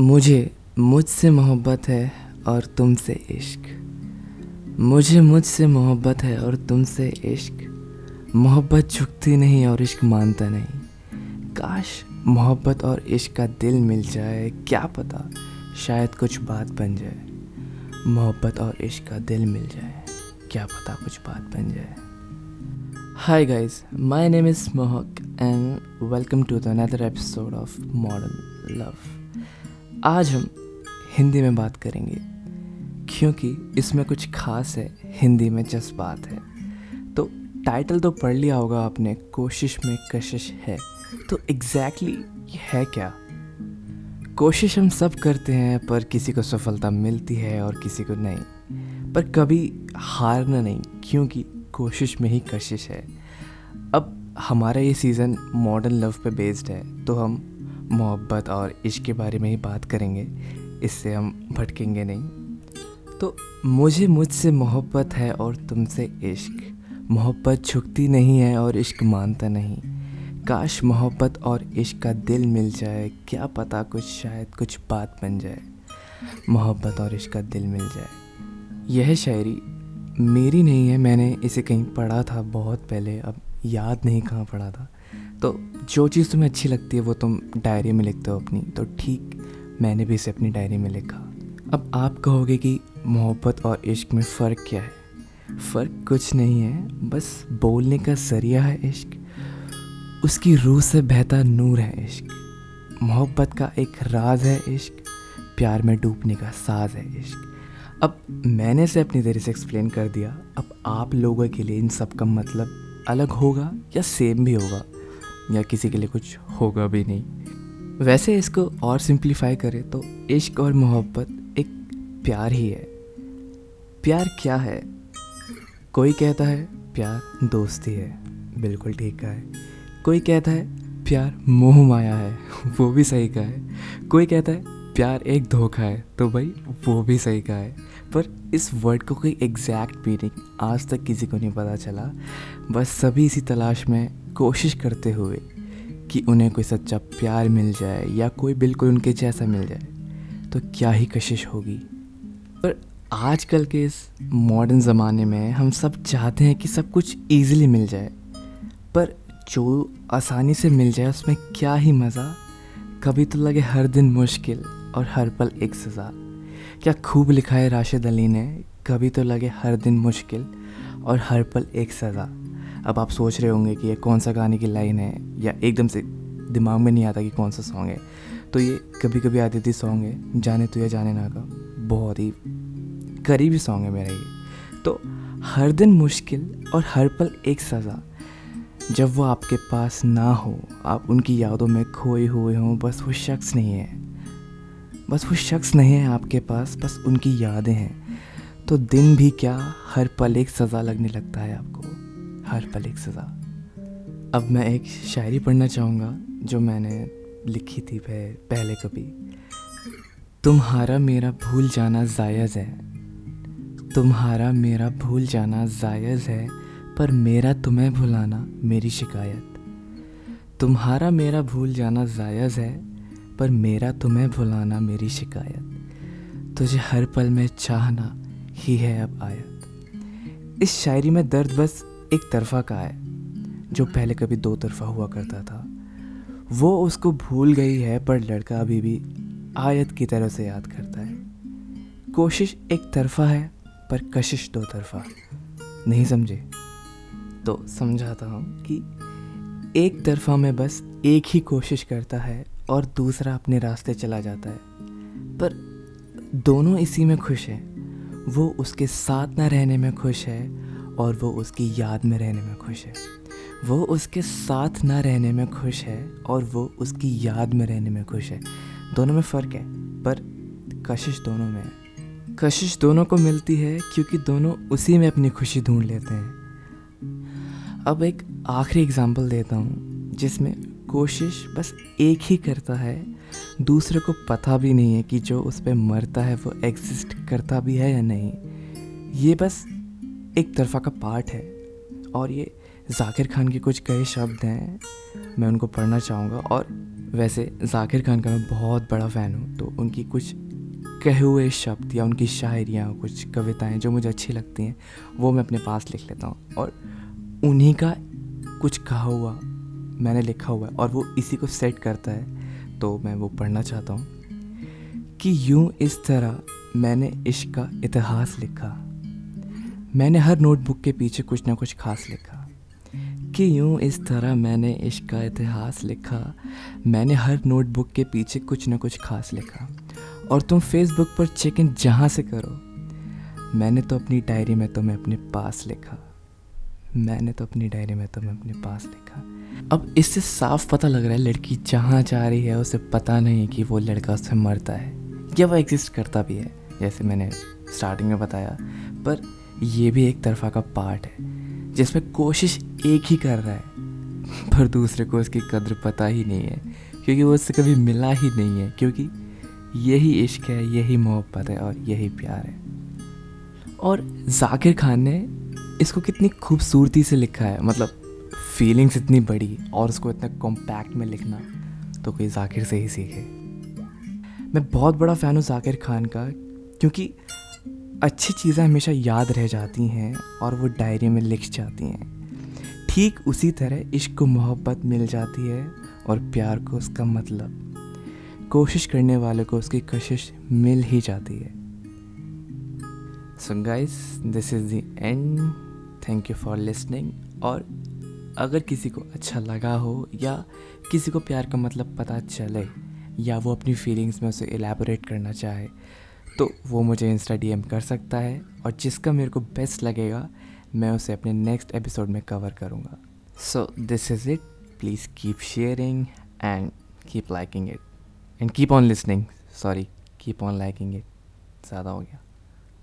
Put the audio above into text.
मुझे मुझसे मोहब्बत है और तुमसे इश्क। मुझे मुझसे मोहब्बत है और तुमसे इश्क। मोहब्बत झुकती नहीं और इश्क मानता नहीं। काश मोहब्बत और इश्क का दिल मिल जाए, क्या पता शायद कुछ बात बन जाए। मोहब्बत और इश्क का दिल मिल जाए, क्या पता कुछ बात बन जाए। Hi guys my name is Mohak and welcome to the another episode of modern love आज हम हिंदी में बात करेंगे, क्योंकि इसमें कुछ खास है, हिंदी में जज्बात है। तो टाइटल तो पढ़ लिया होगा आपने, कोशिश में कशिश है। तो एग्जैक्टली exactly है क्या? कोशिश हम सब करते हैं, पर किसी को सफलता मिलती है और किसी को नहीं। पर कभी हारना नहीं, क्योंकि कोशिश में ही कशिश है। अब हमारा ये सीज़न मॉडर्न लव पे बेस्ड है तो हम मोहब्बत और इश्क के बारे में ही बात करेंगे, इससे हम भटकेंगे नहीं। तो मुझे मुझसे मोहब्बत है और तुमसे इश्क। मोहब्बत झुकती नहीं है और इश्क मानता नहीं। काश मोहब्बत और इश्क का दिल मिल जाए, क्या पता कुछ शायद कुछ बात बन जाए। मोहब्बत और इश्क का दिल मिल जाए। यह शायरी मेरी नहीं है, मैंने इसे कहीं पढ़ा था बहुत पहले, अब याद नहीं कहाँ पढ़ा था। तो जो चीज़ तुम्हें अच्छी लगती है वो तुम डायरी में लिखते हो अपनी। तो ठीक, मैंने भी इसे अपनी डायरी में लिखा। अब आप कहोगे कि मोहब्बत और इश्क में फ़र्क क्या है? फ़र्क कुछ नहीं है, बस बोलने का ज़रिया है इश्क। उसकी रूह से बहता नूर है इश्क। मोहब्बत का एक राज है इश्क। प्यार में डूबने का साज है इश्क। अब मैंने इसे अपनी देरी से एक्सप्लेन कर दिया। अब आप लोगों के लिए इन सब का मतलब अलग होगा या सेम भी होगा? या किसी के लिए कुछ होगा भी नहीं। वैसे इसको और सिंप्लीफाई करें तो इश्क और मोहब्बत एक प्यार ही है। प्यार क्या है? कोई कहता है, प्यार दोस्ती है। बिल्कुल ठीक का है। कोई कहता है, प्यार मोह माया है। वो भी सही का है। कोई कहता है, प्यार एक धोखा है। तो भाई, वो भी सही का है। पर इस वर्ड को कोई एग्जैक्ट मीनिंग आज तक किसी को नहीं पता चला। बस सभी इसी तलाश में कोशिश करते हुए कि उन्हें कोई सच्चा प्यार मिल जाए या कोई बिल्कुल उनके जैसा मिल जाए तो क्या ही कशिश होगी। पर आजकल के इस मॉडर्न ज़माने में हम सब चाहते हैं कि सब कुछ ईजिली मिल जाए, पर जो आसानी से मिल जाए उसमें क्या ही मज़ा। कभी तो लगे हर दिन मुश्किल और हर पल एक सज़ा। क्या खूब लिखा है राशिद अली ने, कभी तो लगे हर दिन मुश्किल और हर पल एक सज़ा। अब आप सोच रहे होंगे कि ये कौन सा गाने की लाइन है, या एकदम से दिमाग में नहीं आता कि कौन सा सॉन्ग है। तो ये कभी कभी आती थी सॉन्ग है, जाने तो या जाने ना का, बहुत ही करीबी सॉन्ग है मेरा ये। तो हर दिन मुश्किल और हर पल एक सज़ा, जब वो आपके पास ना हो, आप उनकी यादों में खोए हुए हों, बस वो शख्स नहीं है। बस वो शख्स नहीं है आपके पास, बस उनकी यादें हैं। तो दिन भी क्या हर पल एक सज़ा लगने लगता है आपको? हर पल एक सज़ा। अब मैं एक शायरी पढ़ना चाहूँगा, जो मैंने लिखी थी पहले कभी। तुम्हारा मेरा भूल जाना जायज़ है। तुम्हारा मेरा भूल जाना जायज़ है, पर मेरा तुम्हें भुलाना मेरी शिकायत। तुम्हारा मेरा भूल जाना जायज़ है, पर मेरा तुम्हें भुलाना मेरी शिकायत। तुझे हर पल में चाहना ही है अब आयत। इस शायरी में दर्द बस एक तरफा का है, जो पहले कभी दो तरफा हुआ करता था। वो उसको भूल गई है, पर लड़का अभी भी आयत की तरह से याद करता है। कोशिश एक तरफा है, पर कशिश दो तरफा। नहीं समझे? तो समझाता हूँ कि एक तरफा में बस एक ही कोशिश करता है, और दूसरा अपने रास्ते चला जाता है। पर दोनों इसी में खुश हैं। वो उसके साथ ना रहने में खुश है और वो उसकी याद में रहने में खुश है। वो उसके साथ ना रहने में खुश है और वो उसकी याद में रहने में खुश है। दोनों में फ़र्क है, पर कशिश दोनों में है। कशिश दोनों को मिलती है क्योंकि दोनों उसी में अपनी खुशी ढूंढ लेते हैं। अब एक आखिरी एग्ज़ाम्पल देता हूँ, जिसमें कोशिश बस एक ही करता है, दूसरे को पता भी नहीं है कि जो उस पर मरता है वो एग्जिस्ट करता भी है या नहीं। ये बस एक तरफा का पार्ट है। और ये जाकिर खान के कुछ कई शब्द हैं, मैं उनको पढ़ना चाहूँगा। और वैसे जाकिर खान का मैं बहुत बड़ा फ़ैन हूँ तो उनकी कुछ कहे हुए शब्द या उनकी शायरियाँ, कुछ कविताएँ जो मुझे अच्छी लगती हैं, वो मैं अपने पास लिख लेता हूँ। और उन्हीं का कुछ कहा हुआ मैंने लिखा हुआ है, और वो इसी को सेट करता है तो मैं वो पढ़ना चाहता हूँ कि यूँ इस तरह मैंने इश्क का इतिहास लिखा। मैंने हर नोटबुक के पीछे कुछ ना कुछ खास लिखा। कि यूँ इस तरह मैंने इश्क का इतिहास लिखा? मैंने हर नोटबुक के पीछे कुछ ना कुछ खास लिखा। और तुम फेसबुक पर चेक इन जहाँ से करो। मैंने तो अपनी डायरी में तुम्हें अपने पास लिखा। मैंने तो अपनी डायरी में तुम्हें अपने पास लिखा। अब इससे साफ़ पता लग रहा है लड़की जहाँ जा रही है, उसे पता नहीं कि वो लड़का उससे मरता है। या वो एग्जिस्ट करता भी है, जैसे मैंने स्टार्टिंग में बताया। पर ये भी एक तरफा का पार्ट है, जिसमें कोशिश एक ही कर रहा है, पर दूसरे को उसकी कद्र पता ही नहीं है, क्योंकि वो उससे कभी मिला ही नहीं है, क्योंकि यही इश्क है, यही मोहब्बत है और यही प्यार है। और जाकिर खान ने इसको कितनी खूबसूरती से लिखा है मतलब फीलिंग्स इतनी बड़ी और उसको इतना कॉम्पैक्ट में लिखना तो कोई जाकिर से ही सीखे। मैं बहुत बड़ा फ़ैन हूँ जाकिर खान का, क्योंकि अच्छी चीज़ें हमेशा याद रह जाती हैं और वो डायरी में लिख जाती हैं। ठीक उसी तरह इश्क को मोहब्बत मिल जाती है और प्यार को उसका मतलब। कोशिश करने वाले को उसकी कशिश मिल ही जाती है। So guys this is the end thank you for listening और अगर किसी को अच्छा लगा हो या किसी को प्यार का मतलब पता चले या वो अपनी फीलिंग्स में उसे एलेबोरेट करना चाहे तो वो मुझे इंस्टा डीएम कर सकता है और जिसका मेरे को बेस्ट लगेगा, मैं उसे अपने नेक्स्ट एपिसोड में कवर करूँगा। So this is it please keep sharing and keep liking it and keep on listening sorry keep on liking it ज़्यादा हो गया।